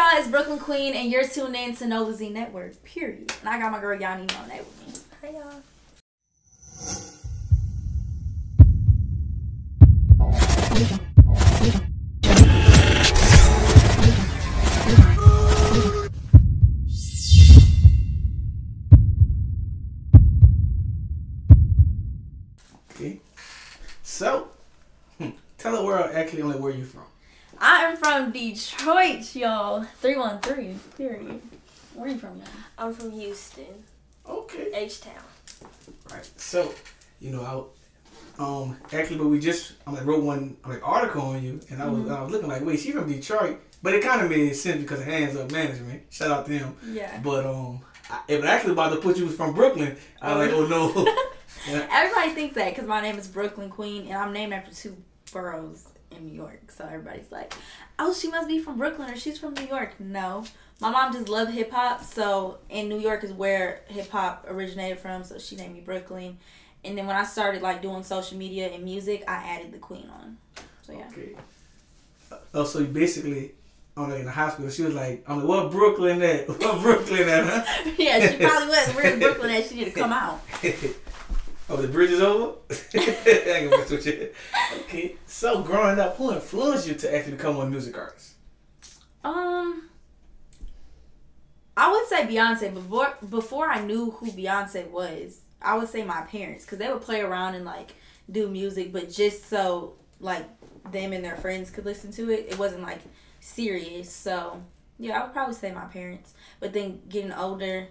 y'all, it's Brooklyn Queen, and you're tuned in to Nolazine Network, period. And I got my girl Yanni on that with me. Hey y'all. Okay. So, tell the world actually only where you from. I am from Detroit, y'all. 313, period. Where are you from, y'all? I'm from Houston, Okay. H Town. Right. So, you know, I um actually, but we just I like wrote one like article on you, and I was Mm-hmm. I was looking like, wait, she from Detroit, but it kind of made sense because of Hands Up Management. Shout out to them. Yeah. But um, I, it was actually about to put you was from Brooklyn. I was like, oh no. Yeah. Everybody thinks that because my name is Brooklyn Queen, and I'm named after two boroughs in New York. So everybody's like, oh, she must be from Brooklyn or she's from New York. No. My mom just loved hip hop, so in New York is where hip hop originated from, so she named me Brooklyn. And then when I started like doing social media and music, I added the Queen on. So yeah. Okay. Oh, so you basically, like in the hospital. She was like, I'm like, what Brooklyn at? What Brooklyn at? Huh? yeah, she probably was. Where's Brooklyn at? She need to come out. Oh, the bridge is over. Okay. So growing up, who influenced you to actually become a music artist? Um, I would say Beyonce. Before before I knew who Beyonce was, I would say my parents because they would play around and like do music, but just so like them and their friends could listen to it. It wasn't like serious. So yeah, I would probably say my parents. But then getting older,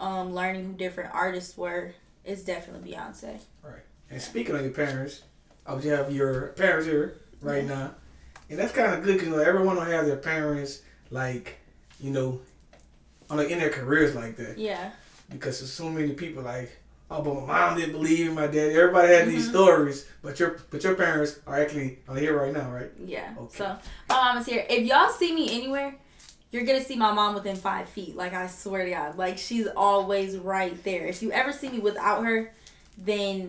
um, learning who different artists were, it's definitely Beyonce. Right. And speaking of your parents, I would have your parents here right mm-hmm. now, and that's kind of good because you know, everyone will have their parents like, you know, on like in their careers like that. Yeah. because there's so many people like, oh, but my mom didn't believe in my dad. Everybody had these mm-hmm. stories, but your but your parents are actually on here right now, right? Yeah. Okay. So my mom is here. If y'all see me anywhere, you're gonna see my mom within five feet. Like I swear to God, like she's always right there. If you ever see me without her, then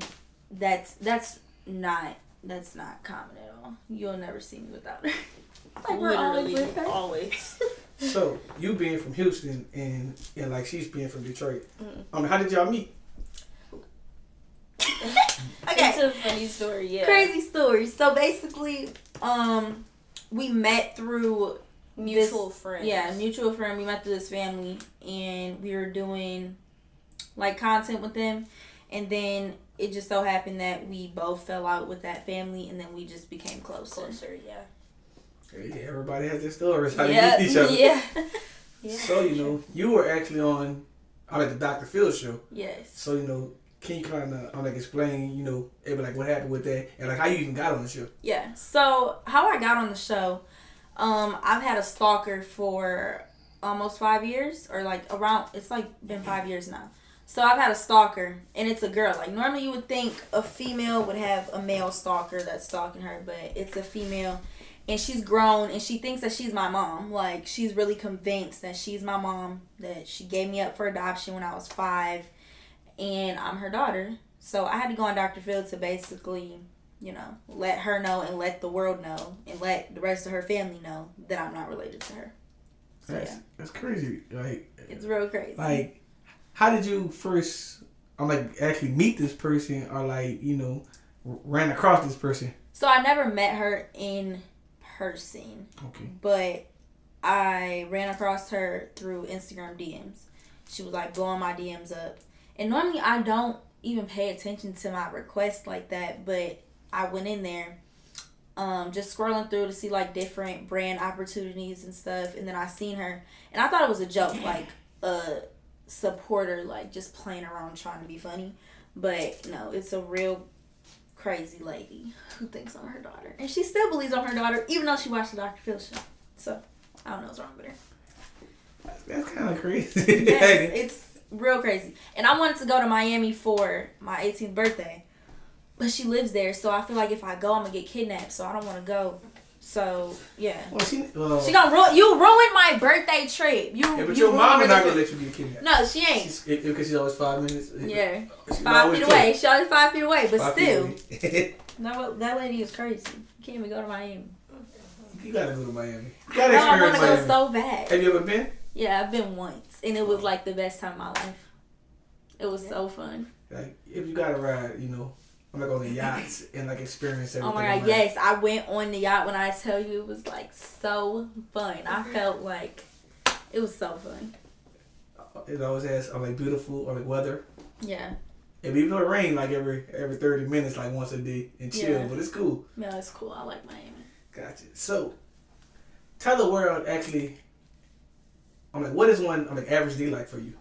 that's that's not that's not common at all. You'll never see me without her. like we're always with her. always. So you being from Houston and and like she's being from Detroit. Mm. I mean, how did y'all meet? Okay. It's a funny story, yeah. Crazy story. So basically, um, we met through Mutual this- friends. Yeah, mutual friend. We met through this family, and we were doing like content with them, and then it just so happened that we both fell out with that family, and then we just became closer. Closer, yeah. Hey, everybody has their stories how yeah, they meet each other. yeah, Yeah. So you know, you were actually on, I'm at the Dr. Phil show. yes. So you know, can you kind of I'm like explain, you know, maybe like what happened with that and like how you even got on the show? Yeah. So how I got on the show, um, I've had a stalker for almost five years, or like around. It's like been five years now. So I've had a stalker, and it's a girl. Like normally you would think a female would have a male stalker that's stalking her, but it's a female, and she's grown, and she thinks that she's my mom. Like she's really convinced that she's my mom. That she gave me up for adoption when I was five, and I'm her daughter. So I had to go on Dr. Phil to basically you know, let her know and let the world know and let the rest of her family know that I'm not related to her. So That's yeah, that's crazy. Like it's real crazy. like how did you first I'm like actually meet this person or like you know r- ran across this person so I never met her in person, okay but I ran across her through Instagram DMs. She was like blowing my DMs up. And normally I don't even pay attention to my requests like that, but I went in there um, just scrolling through to see like different brand opportunities and stuff and then I seen her and I thought it was a joke, like a supporter like just playing around trying to be funny. But no, it's a real crazy lady who thinks I'm her daughter. And she still believes I'm her daughter, even though she watched the Dr. Phil show. So I don't know what's wrong with her. that's, that's kind of crazy Yes, it's real crazy. And I wanted to go to Miami for my 18th birthday, but she lives there, so I feel like if I go, I'm gonna get kidnapped. So I don't want to go. So yeah, well she uh, she gonna ruin. You ruined my birthday trip. You. yeah, but you your mama ruined not gonna let you be kidnapped No, she ain't. she's, it, because she's always five minutes Yeah, She's five feet close. away. She only five feet away, but Five still, away. that that lady is crazy. You can't even go to Miami. you You gotta go to Miami. You I gotta know I want experience to go so bad. Have you ever been? Yeah, I've been once, and it was like the best time of my life. It was so fun. Like, if you gotta ride, you know, I'm like on the yachts and like experience everything. Oh my god, Miami. yes, I went on the yacht. When I tell you, it was like so fun. I felt like it was so fun. Uh, it always has I'm like beautiful or like weather. Yeah, And even though it rain like every every thirty minutes, like once a day and chill, Yeah. but it's cool. yeah, it's cool. I like Miami. Gotcha. So, tell the world actually. I'm like, what is one I'm like average day like for you?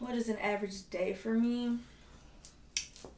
What is an average day for me?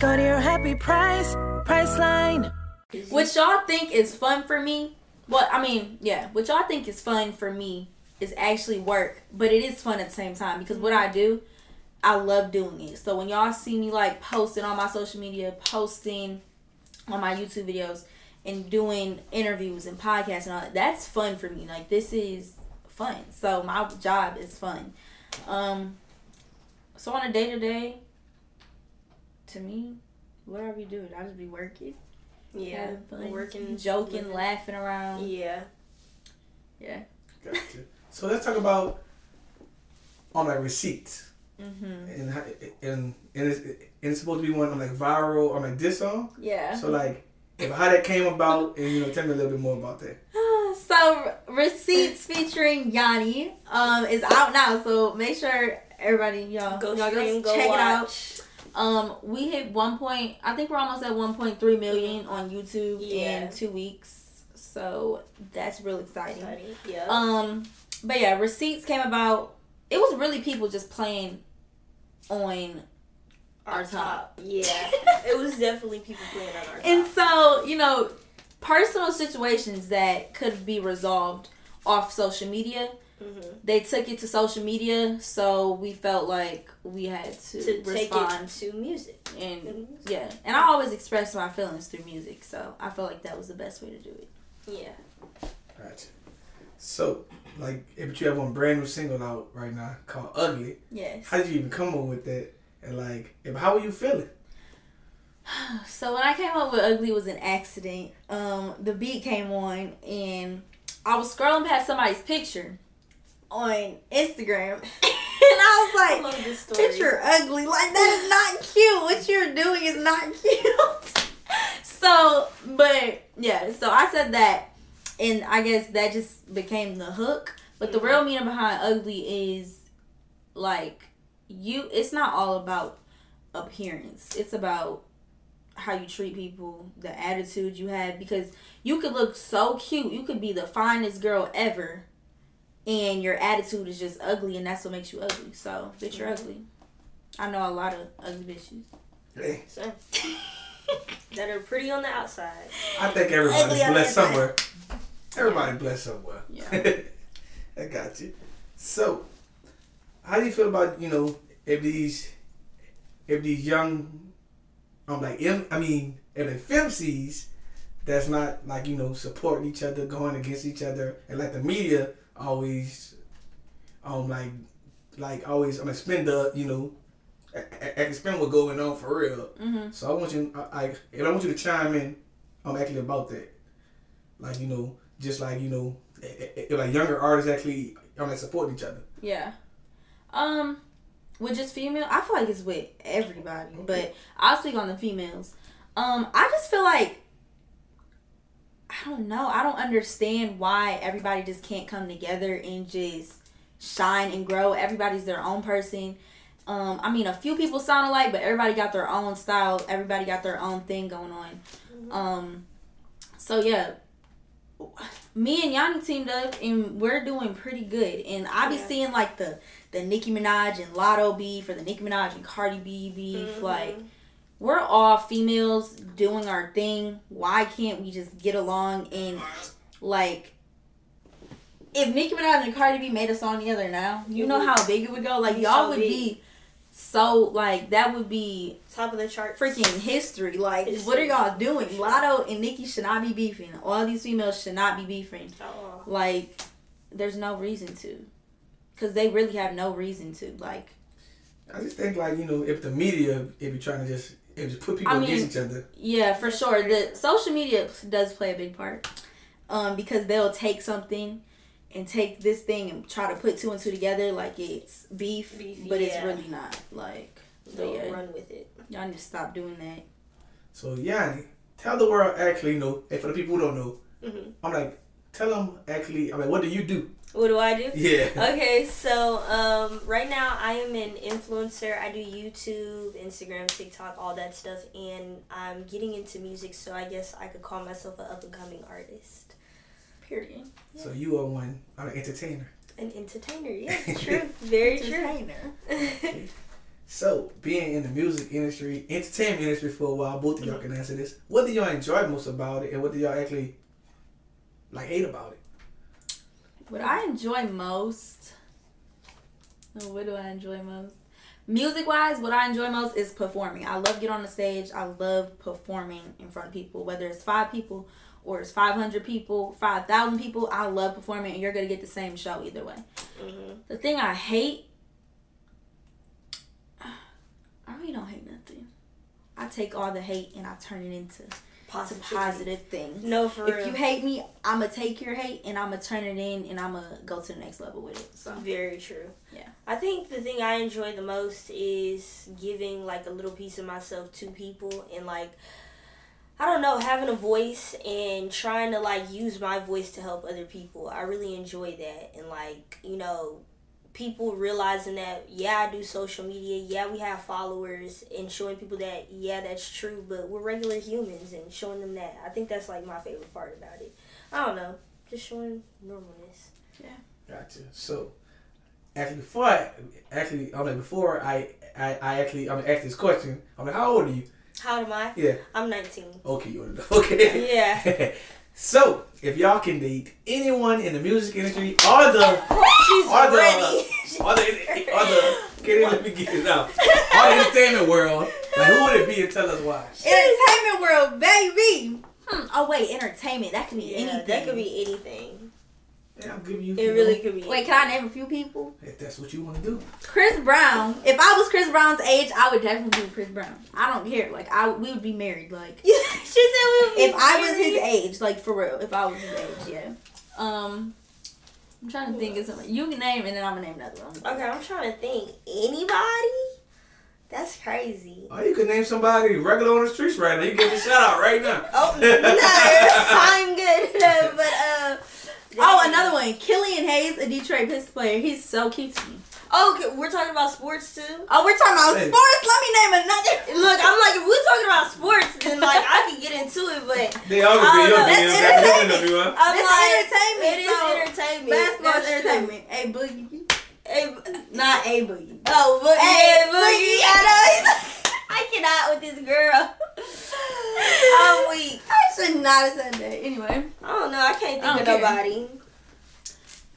Go to your happy price, Priceline. What y'all think is fun for me? Well, I mean, yeah, what y'all think is fun for me is actually work, but it is fun at the same time because what I do, I love doing it. So when y'all see me like posting on my social media, posting on my YouTube videos, and doing interviews and podcasts and all that, that's fun for me. Like this is fun. So my job is fun. Um, so on a day to day, to me, what I be doing, I just be working Yeah. having Working, joking, living. laughing around. Yeah. Yeah. Gotcha. so let's talk about on my receipts Mhm. and how, and and it's, and it's supposed to be one on like viral on like this song. Yeah. So like, if how that came about, and you know, tell me a little bit more about that. So receipts featuring Yanni um is out now. So make sure everybody y'all Go y'all stream, go go check watch. it out. Um, we hit one point. I think we're almost at one point three million on YouTube Yeah. in two weeks. So that's real exciting. Exciting. Yeah. Um, but yeah, receipts came about. It was really people just playing on our top. Yeah. it was definitely people playing on our And so, you know, personal situations that could be resolved off social media, Mhm. they took it to social media, so we felt like we had to, To take respond. it to music. and Mhm. yeah, and I always express my feelings through music, so I felt like that was the best way to do it. Yeah. Gotcha. So, like, if you have one brand new single out right now called "Ugly," Yes. how did you even come up with that? And like, if, how were you feeling? So when I came up with Ugly it was an accident. Um, the beat came on and I was scrolling past somebody's picture on Instagram and I was I like, story. picture ugly. Like that is not cute. What you're doing is not cute. so, but yeah, so I said that, and I guess that just became the hook. But the Mhm. real meaning behind ugly is like you. It's not all about appearance. It's about how you treat people, the attitude you have. Because you could look so cute. You could be the finest girl ever. And your attitude is just ugly, and that's what makes you ugly. So, bitch, you're ugly. I know a lot of ugly bitches. Hey, So, that are pretty on the outside. I think everybody's Ugly blessed somewhere. Everybody blessed somewhere. Yeah. I got you. So, how do you feel about you know if these if these young um like M, I mean if the femcs that's not like you know supporting each other, going against each other, and like the media always um like like always I'm mean, spin the you know I, I, I can spin what's going on for real. Mm-hmm. So I want you, I, I, and I want you to chime in. I'm actually about that. Like you know, just like you know, i- i- like younger artists actually are like supporting each other. Yeah. Um, with just female, I feel like it's with everybody, but I'll speak on the females. Um, I just feel like I don't know. I don't understand why everybody just can't come together and just shine and grow. Everybody's their own person. Um, I mean, a few people sound alike, but everybody got their own style. Everybody got their own thing going on. Um, so yeah, me and Yanni teamed up, and we're doing pretty good. And I be Yeah. seeing like the the Nicki Minaj and Latto beef, for the Nicki Minaj and Cardi B beef. Mhm. Like we're all females doing our thing. Why can't we just get along and like if Nicki Minaj and Cardi B made a song together now, you It know would how big it would go. Like y'all so would be so like that would be Top of the chart. freaking history. Like History, what are y'all doing? sure. Latto and Nicki should not be beefing. All these females should not be beefing. Oh, Like there's no reason to, cause they really have no reason to. Like I just think like you know if the media if you're trying to just if you just put people I mean- against each other. Yeah, for sure. The social media does play a big part. Um, because they'll take something and take this thing and try to put two and two together like it's beef, Beef, but it's really not. Like, so they'll yeah, run with it. y'all need to stop doing that. So Yanni, tell the world actually you know. And for the people who don't know, Mhm. I'm like, tell them actually. I'm like, what do you do? What do I do? Yeah. Okay, so um, right now I am an influencer. I do YouTube, Instagram, TikTok, all that stuff, and I'm getting into music. So I guess I could call myself an up and coming artist, Period. So you are one. I'm an entertainer. an entertainer. Yeah, true, very true. Entertainer. So being in the music industry, entertainment industry for a while, both of y'all can answer this. What do y'all enjoy most about it, and what do y'all actually like hate about it? What I enjoy most. oh, What do I enjoy most? Music wise, what I enjoy most is performing. I love get on the stage. I love performing in front of people, whether it's five people or it's five hundred people, five thousand people. I love performing, and you're gonna get the same show either way. Mhm. The thing I hate, I really don't hate nothing. I take all the hate and I turn it into to Positivity. positive things. No, for real. If you hate me, I'ma take your hate and I'ma turn it in and I'ma go to the next level with it. So Very true. Yeah. I think the thing I enjoy the most is giving like a little piece of myself to people and like I don't know, having a voice and trying to like use my voice to help other people. I really enjoy that and like, you know, people realizing that yeah, I do social media, yeah, we have followers and showing people that yeah, that's true, but we're regular humans and showing them that. I think that's like my favorite part about it. I don't know, just showing normalness. Yeah gotcha. So, actually, before I actually, I'm like before I, I, I actually, I'm gonna ask this question. I'm like, how old are you? How old am I? Yeah. I'm 19. Okay, you wanna? Okay. Yeah. so, if y'all can date anyone in the music industry or the, She's or the, ready. or the, or the, can you let me get it out? Or the entertainment world, like who would it be and tell us why? entertainment world, baby. Hmm. Oh wait, entertainment. That could be Yeah, anything. that could be anything. Yeah, I'm giving you. It you really know, could be. Wait, can I name a few people? If that's what you want to do. Chris Brown. If I was Chris Brown's age, I would definitely be Chris Brown. I don't care. Like I, we would be married. Like she said we would be if I was his age, like for real. If I was his age, yeah. Um, I'm trying to think of something. You can name, and then I'm gonna name another one. Okay, I'm trying to think. Anybody? That's crazy. Oh, you could name somebody regular on the streets right now. You give me a shout out right now. Oh no, I'm good. but uh. Oh, another one. Killian Hayes, a Detroit Pistons player. He's so cute to me. Oh, okay, we're talking about sports too. Oh, we're talking about Hey. sports. Let me name another. Look, I'm like, if we're talking about sports, then like I could get into it, but They all I could be your That's That's entertainment. your interview, huh? I'm It's like, entertainment, It is so entertainment. Basketball's That's entertainment. A boogie. Hey, Not a boogie. oh, but Hey, boogie. I know. I cannot with this girl. I'm weak. I should not have said that. Anyway, I don't know. I can't think I of care. nobody.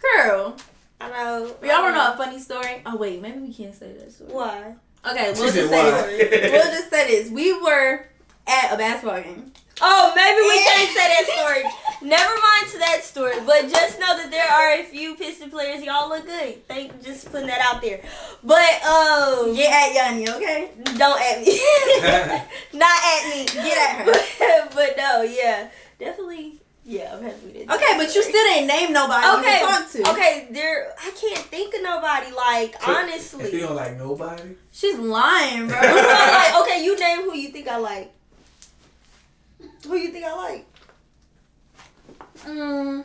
girl, I know. y'all wanna know a funny story? Oh wait, maybe we can't say that story. Why? Okay, we'll just say why. this. We'll just say this. We were at a basketball game. Oh, maybe we can't say that story. Never mind to that story, but just know that there are a few Piston players. Y'all look good. Thank you. just putting that out there. But um, Get at Yanni, okay? don't at me. Not at me. Get at her. But, but no, yeah, definitely. Yeah, I'm happy we did. Okay, but you still didn't name nobody Okay, you talk to. okay. There, I can't think of nobody. Like You honestly, don't like nobody? She's lying, bro. like, okay, you name who you think I like. Who you think I like? mm,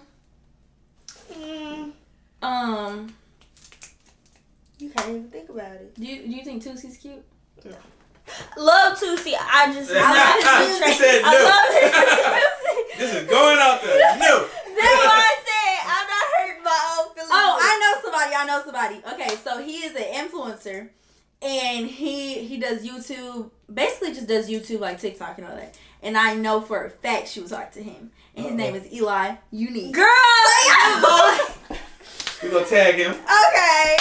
Mm, um, you can't even think about it. do you, do you think Toosii's cute? No. Love Toosii. I just I She love his music. said I no. love his music. This is going out there. No. That's why I said I'm not hurting my own feelings. Oh, I know somebody. I know somebody. Okay, so he is an influencer, and he he does YouTube. Basically, just like TikTok and all that. And I know for a fact she was talking to him, and his Uh-oh. name is Eli Unique. Girl, We're gonna tag him. Okay.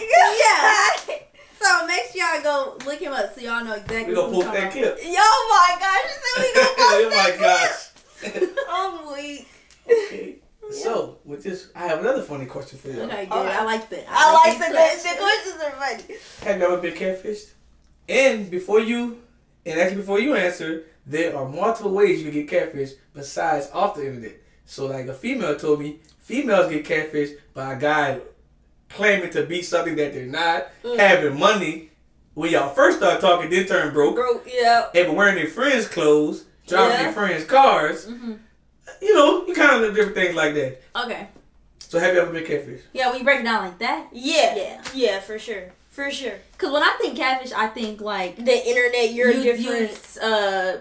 yeah. So make sure y'all go look him up so y'all know exactly. We gonna who post that talking clip. Yo, my gosh! You said we gonna post oh my gosh. I'm weak. okay. So with this, I have another funny question for you. Okay, good. Alright. I like that. I like the these questions. questions. The questions are funny. Have you ever been catfished? And before you, and actually before you answer, there are multiple ways you can get catfished besides off the internet. So like a female told me, females get catfished by a guy claiming to be something that they're not, Mm. having money when y'all first start talking, then turn broke, Broke, yeah. and been wearing their friends' clothes, driving Yeah. their friends' cars. Mhm. You know, you kind of different things like that. Okay. So have you ever been catfished? Yeah, we break it down like that. Yeah. Yeah. Yeah, for sure. For sure. Cause when I think catfish, I think like The internet, you're you, different. you, uh,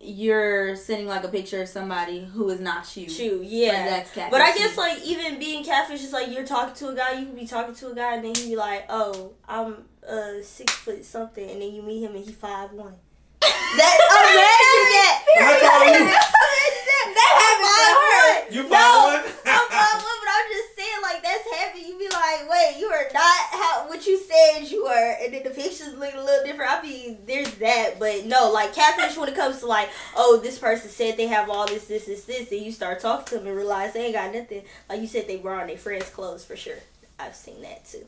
you're sending like a picture of somebody who is not you. True, Like, yeah. that's catfish. But I guess like even being catfish is like you're talking to a guy, you could be talking to a guy and then he be like, Oh, I'm uh six foot something and then you meet him and he five one. That imagine that. How tall are you? Imagine that. That happened to her. You No, five one? I'm five one, but I'm just saying like that's heavy. You be like, wait, you are not how what you said you are, and then the pictures look a little different. I mean, there's that, but no, like catfish when it comes to like, oh, this person said they have all this, this, this, this, and you start talking to them and realize they ain't got nothing. Like you said, they were on their friends' clothes for sure. I've seen that too.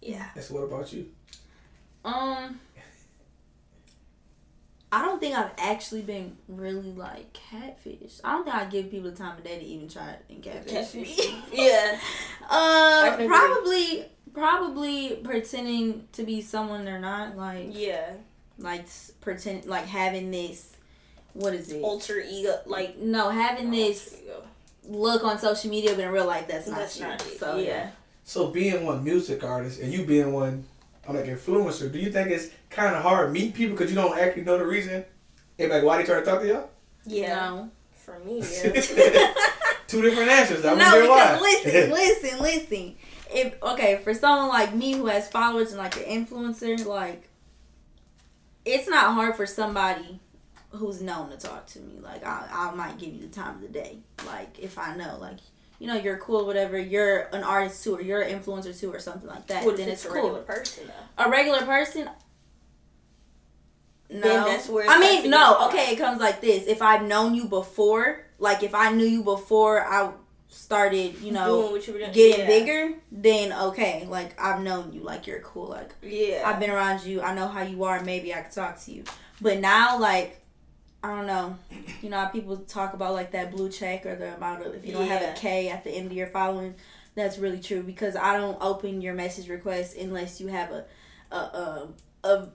Yeah. That's what about you? Um, I don't think I've actually been really like catfish. I don't think I give people the time of day to even try and catfish. me. yeah. Uh, can agree. probably, probably pretending to be someone they're not. Like, Yeah. like s- pretend, like having this. What is it? Alter ego, like. No, having this look on social media, but in real life, that's not That's you. not So yeah. yeah. So being one music artist and you being one, I'm like influencer. Do you think it's kind of hard meet people because you don't actually know the reason? And like why they try to talk to y'all? Yeah. No. For me, yeah. Two different answers. I no, wonder because why. listen, listen, listen. If okay, for someone like me who has followers and like an influencer, like it's not hard for somebody who's known to talk to me. Like I, I might give you the time of the day. Like if I know, like you know, you're cool, whatever. You're an artist too, or you're an influencer too, or something like that. what if then it's it's a regular person though? A regular person. No, Then that's where I mean, no. Okay, it comes like this. If I've known you before, like if I knew you before I started, you know, you were doing. getting yeah. bigger, then okay, like I've known you, like you're cool, like Yeah. I've been around you, I know how you are, maybe I could talk to you. But now, like, I don't know, you know how people talk about like that blue check or the amount of if you don't have a K at the end of your following, that's really true because I don't open your message requests unless you have a a a a,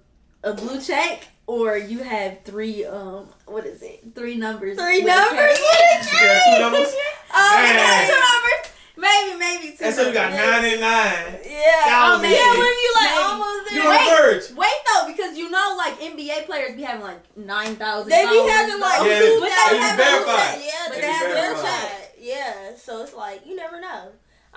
a blue check or you have three um what is it three numbers Three with a K. numbers? You got two numbers? Oh, you got Man. two numbers? Maybe, maybe two. And so you got numbers. 99. Yeah. Thousand. Oh, yeah, when you like Maybe. almost You there. on the verge. Wait though, because you know, like NBA players be having like nine thousand. They be having like Yeah, two but they they be have verified. Yeah, But they, they have be verified. verified. Yeah, so it's like you never know.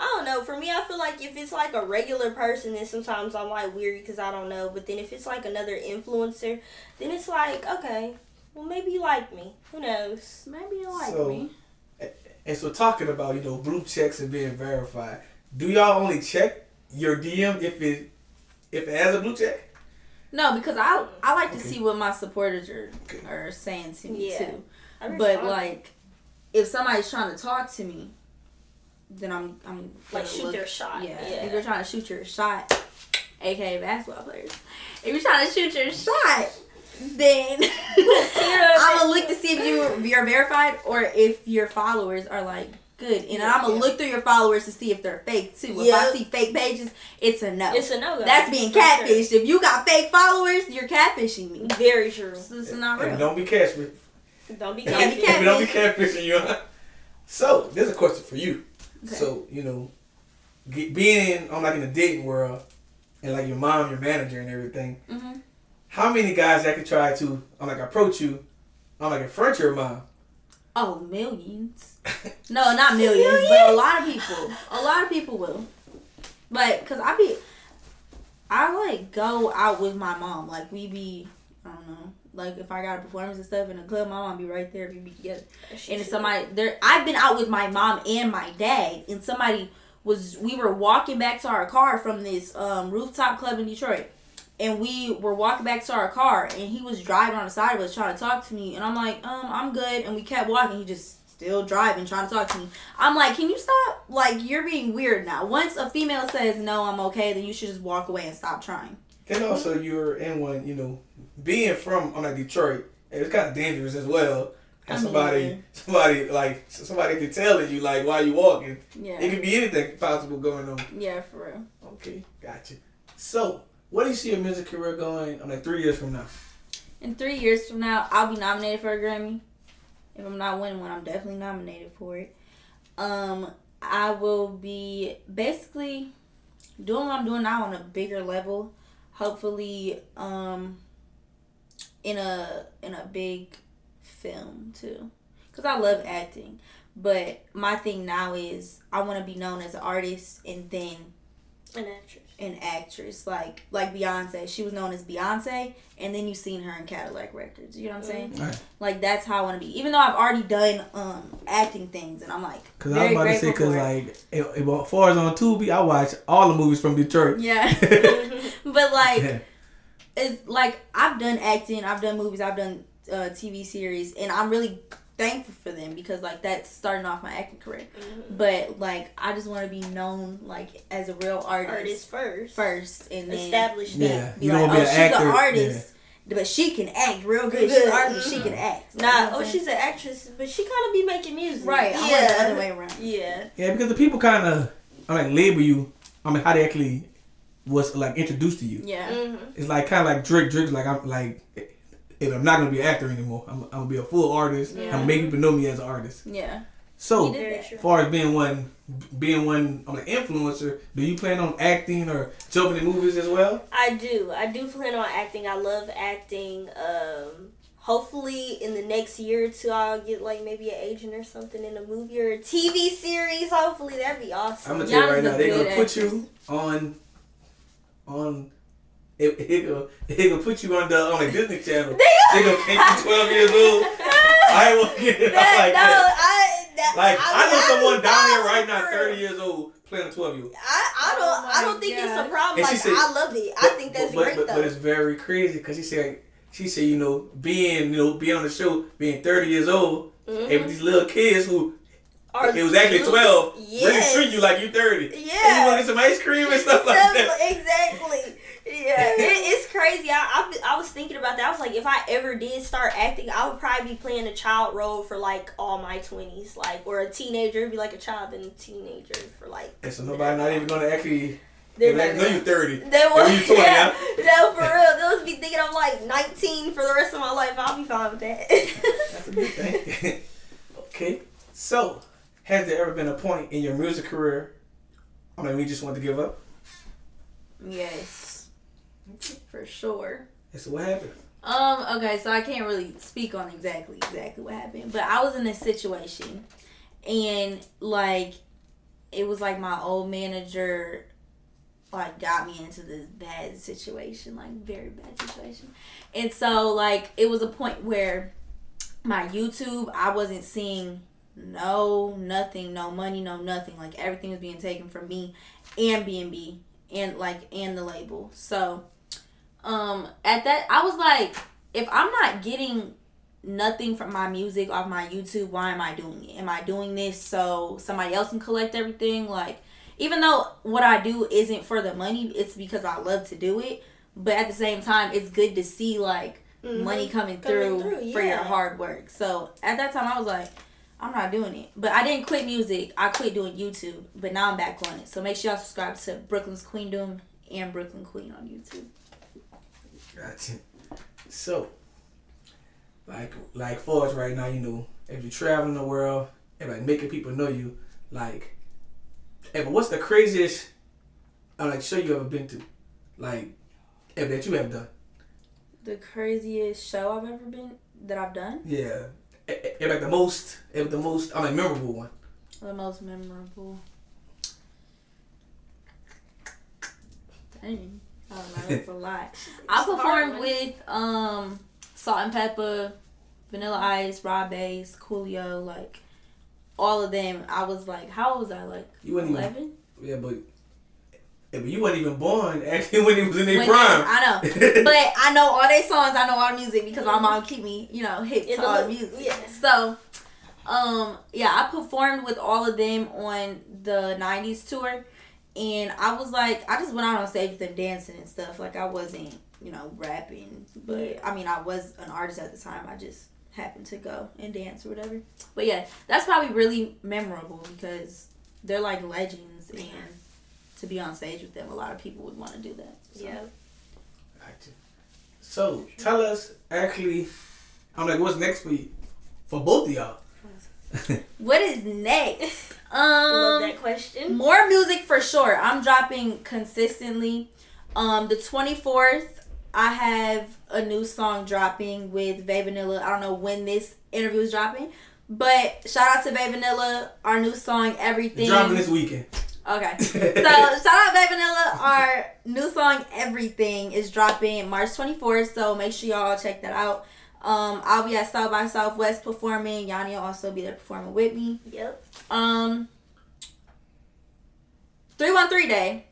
I don't know. For me, I feel like if it's like a regular person, then sometimes I'm like weary because I don't know. But then if it's like another influencer, then it's like okay, well maybe you like me. Who knows? Maybe you like So- me. And so talking about, you know, blue checks and being verified, do y'all only check your DM if it if it has a blue check? No, because I I like to see what my supporters are Okay. are saying to me Yeah. too. But like, if somebody's trying to talk to me, then I'm I'm Like, shoot look- their shot. Yeah. Yeah. If you're trying to shoot your shot, aka basketball players, if you're trying to shoot your shot, then I'm gonna look to see if you you're verified or if your followers are like good, and Yeah, I'm gonna yeah. look through your followers to see if they're fake too. If Yeah. I see fake pages, it's a no. it's a no go. That's being catfished. If you got fake followers, you're catfishing me. Very true. This is not And real. don't be catch me. Don't be Don't catfished. Don't be catfishing you. so there's a question for you. Okay. So you know, get, being on like in the dating world, and like your mom, your manager, and everything. Mhm. How many guys that could try to, I'm like approach you, I'm like in front of your mom? Oh, millions. No, not millions, but a lot of people. A lot of people will. But cause I be, I like go out with my mom. Like we be, I don't know. Like if I got a performance and stuff in a club, my mom be right there. We be together. And if somebody there, I've been out with my mom and my dad, and somebody was we were walking back to our car from this um, rooftop club in Detroit. And we were walking back to our car, and he was driving on the side of us trying to talk to me. And I'm like, um, I'm good. And we kept walking. He just still driving, trying to talk to me. I'm like, can you stop? Like, you're being weird now. Once a female says, no, I'm okay, then you should just walk away and stop trying. And also, you're in one, you know, being from on like Detroit, it's kind of dangerous as well. And mean, somebody, yeah. somebody like somebody can tell you like while you walking, Yeah. it could be anything possible going on. Yeah, for real. Okay, gotcha. So, what do you see your music career going on like three years from now? In three years from now, I'll be nominated for a Grammy. If I'm not winning one, I'm definitely nominated for it. Um, I will be basically doing what I'm doing now on a bigger level. Hopefully, um, in a in a big film too, because I love acting. But my thing now is I want to be known as an artist and then An actress. an actress like like Beyonce. She was known as Beyonce, and then you seen her in Cadillac Records. You know what I'm saying? Right. Like that's how I want to be. Even though I've already done um acting things, and I'm like Cause I was very about to say, grateful cause for it. like, it, it, as far as on Tubi, I watch all the movies from Detroit. yeah, but like Yeah. It's like I've done acting, I've done movies, I've done uh, TV series, and I'm really thankful for them because like that's starting off my acting career. Mm-hmm. But like I just want to be known like as a real artist, Artist first. first, and then Establish Yeah. that. be You like, don't oh, be an she's actor, an artist, but she can act real good. She's an artist, but she can act. You know Nah, oh, she's an actress, but she kind of be making music. right. I want Yeah. the other way around. Yeah. Yeah, because the people kind of, I like label you. I mean, how they actually was like introduced to you. Yeah. Mm-hmm. It's like kind of like Drake. Drake's like I'm like, if I'm not gonna be an actor anymore, I'm, I'm gonna be a full artist. Yeah. and make people know me as an artist. Yeah. So, He did Very that. true. as far as being one, being one on an influencer, do you plan on acting or jumping in movies as well? I do. I do plan on acting. I love acting. Um, hopefully, in the next year or two, I'll get like maybe an agent or something in a movie or a TV series. Hopefully, that'd be awesome. I'm gonna tell you Y'all right is a now, they're gonna good put you on, on. It, it, gonna, it gonna put you on the on the Disney Channel. They gonna make you 12 years old. I won't get it That- like no, that. I, that, Like I, I know I someone was down here right now, 30 years old, playing a 12 year old. I, I don't Oh I don't think it's a problem. And she Like said- I love it. I think that's but, great but, though. But it's very crazy because she said she said you know being you know being on the show being 30 years old Mhm. and with these little kids who Or it was actually you- 12 really Yes. treat you like you're 30. And you Yeah. want to get some ice cream and stuff like that. Exactly. Yeah, it, it's crazy. I, I I was thinking about that. I was like, if I ever did start acting, I would probably be playing a child role for like all my twenties, like or a teenager, be like a child and a teenager for like. And so nobody not even gonna actually They're not know gonna- you 30. They will. you 20, yeah, yeah. no, for real. They'll be thinking I'm like 19 for the rest of my life. I'll be fine with that. That's a good thing. okay. So, has there ever been a point in your music career I mean, we just want to give up? Yes. For sure. And so what happened? Um, okay, so I can't really speak on exactly exactly what happened, but I was in this situation and like it was like my old manager like got me into this bad situation, like very bad situation. And so like it was a point where my YouTube I wasn't seeing no nothing, no money, no nothing. Like everything was being taken from me and B&B like and the label. So um at that I was like if I'm not getting nothing from my music off my YouTube, why am I doing it? Am I doing this so somebody else can collect everything? Like even though what I do isn't for the money, it's because I love to do it. But at the same time, it's good to see like Mhm. money coming, Coming through, through, for your hard work. So at that time, I was like, I'm not doing it. But I didn't quit music. I quit doing YouTube. But now I'm back on it. So make sure y'all subscribe to Brooklyn's Queendom and Brooklyn Queen on YouTube. Gotcha. So, like, like for us right now, you know, if you're traveling the world and like making people know you, like, but what's the craziest, uh, like, show you ever been to, like, eh, that you have done? The craziest show I've ever been that I've done. Yeah, Eh, eh, like the most, eh, the most, I mean, memorable one. The most memorable. Dang. I don't know. That's a lot. I It's a hard performed with um Salt-N-Pepa, Vanilla Ice, Rob Base, Coolio, like all of them. I was like, how old was I? Like You weren't eleven. Yeah, but yeah, but you weren't even born actually when he was in their prime. they- I know, but I know all their songs. I know all the music because my mom keep me, you know, hip to all the music. yeah. So, um, yeah, I performed with all of them on the '90s tour, and I was like, I just went out on stage with them dancing and stuff. Like I wasn't, you know, rapping, but I mean, I was an artist at the time. I just happened to go and dance or whatever. But yeah, that's probably really memorable because they're like legends, and to be on stage with them, a lot of people would want to do that. So. Yeah. Gotcha. So tell us actually, I'm like, what's next for you, for both of y'all? What is next? Love Um, that question. more music for sure. I'm dropping consistently. Um, the 24th, I have a new song dropping with Vay Vanilla. I don't know when this interview is dropping, but shout out to Vay Vanilla. Our new song, Everything. Dropping this weekend. Okay. So shout out Vay Vanilla. Our new song Everything is dropping March 24th. So make sure y'all check that out. Um, I'll be at South by Southwest performing. Yanni will also be there performing with me. Yep. Um, 313 Day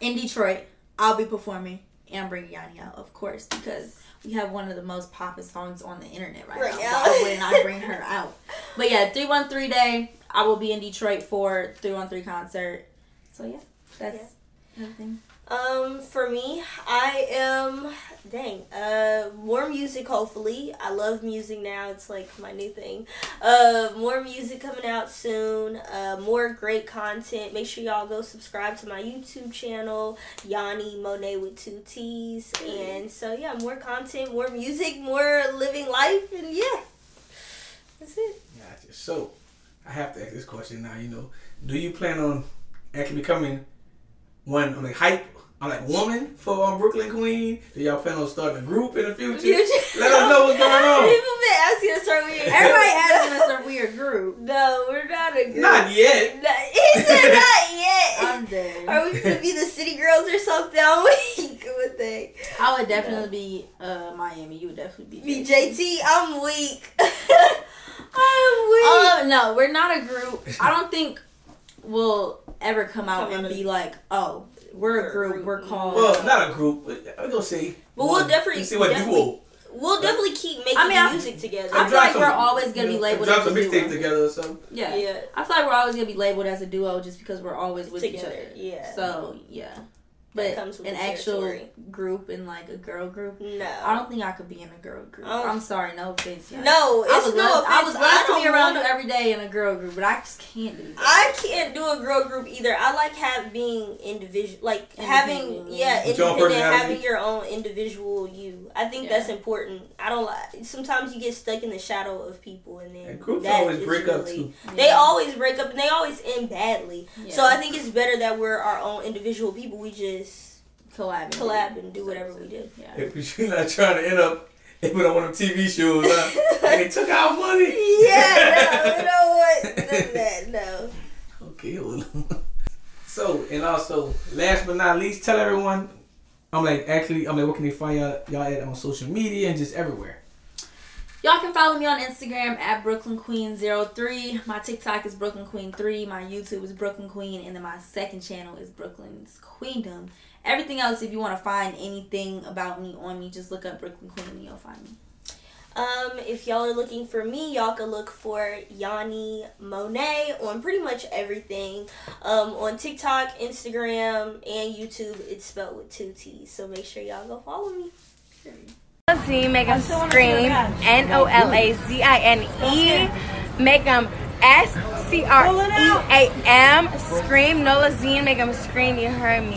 in Detroit. I'll be performing and bringing Yanni out, of course, because we have one of the most popping songs on the internet right, Right now. now. Why wouldn't I bring her out? But yeah, 313 Day. I will be in Detroit for three on three concert. So yeah, that's everything. Um, for me, I am dang. Uh, more music. Hopefully, I love music now. It's like my new thing. Uh, more music coming out soon. Uh, more great content. Make sure y'all go subscribe to my YouTube channel, Yanni Monett with two T's. And so yeah, more content, more music, more living life, and yeah, that's it. Gotcha. So, I have to ask this question now. You know, do you plan on actually becoming one, on the hype, I'm like woman for um, Brooklyn Queen? Do y'all plan on starting a group in the future? Future. Let us know what's going on. People been asking us, are we? Everybody asking us are we a group. No, we're not a group. Not yet. Not- He said not yet. I'm dead. Are we gonna be the city girls or something? I'm weak with that. I would definitely be uh Miami. You would definitely be Be JT, I'm weak. I'm weak. Um, no, we're not a group. I don't think we'll ever come out Come and be like, oh, we're a group. We're called. Well, not a group. We're gonna see. But we'll definitely- Let's see what definitely- duo. we'll definitely keep making I mean, I- music together. I feel like some- we're always gonna be you know, labeled Drop as some a mixtape duo. together or something. yeah. yeah. I feel like we're always gonna be labeled as a duo just because we're always with each other. yeah. So yeah, That but comes with an actual territory. group and like a girl group. No. I don't think I could be in a girl group. Oh. I'm sorry, no offense. yeah. No, I it's would no love, I offense, would but I love to be around wanna- you every day in a girl group, but I just can't do that. I can't do a girl group either. I like have being individual, like having yeah, With your own independent, having your own individual you. I think Yeah. that's important. I don't like. Sometimes you get stuck in the shadow of people, and then And groups that always is break up too. They Yeah. always break up, and they always end badly. So I think it's better that we're our own individual people. We just collab, collab and do whatever we do. Yeah. If you're not trying to end up in one of them TV shows, huh? and they took our money. Yeah, no, you know what? None that, no. Okay. Well. so and also, last but not least, tell everyone. I'm like actually, I'm like, where can they find y'all, y'all at on social media and just everywhere? Y'all can follow me on Instagram at Brooklyn Queen 03 My TikTok is Brooklyn Queen 3 My YouTube is Brooklyn Queen. And then my second channel is Brooklyn's Queendom. Everything else, if you want to find anything about me on me, just look up Brooklyn Queen and you'll find me. Um, if y'all are looking for me, y'all can look for Yanni Monett on pretty much everything. Um, on TikTok, Instagram, and YouTube, it's spelled with two T's. So make sure y'all go follow me. Z, make them scream. N O L A Z I N E. Make them S C R E A M. Scream. Nola Z, make them scream. You heard me.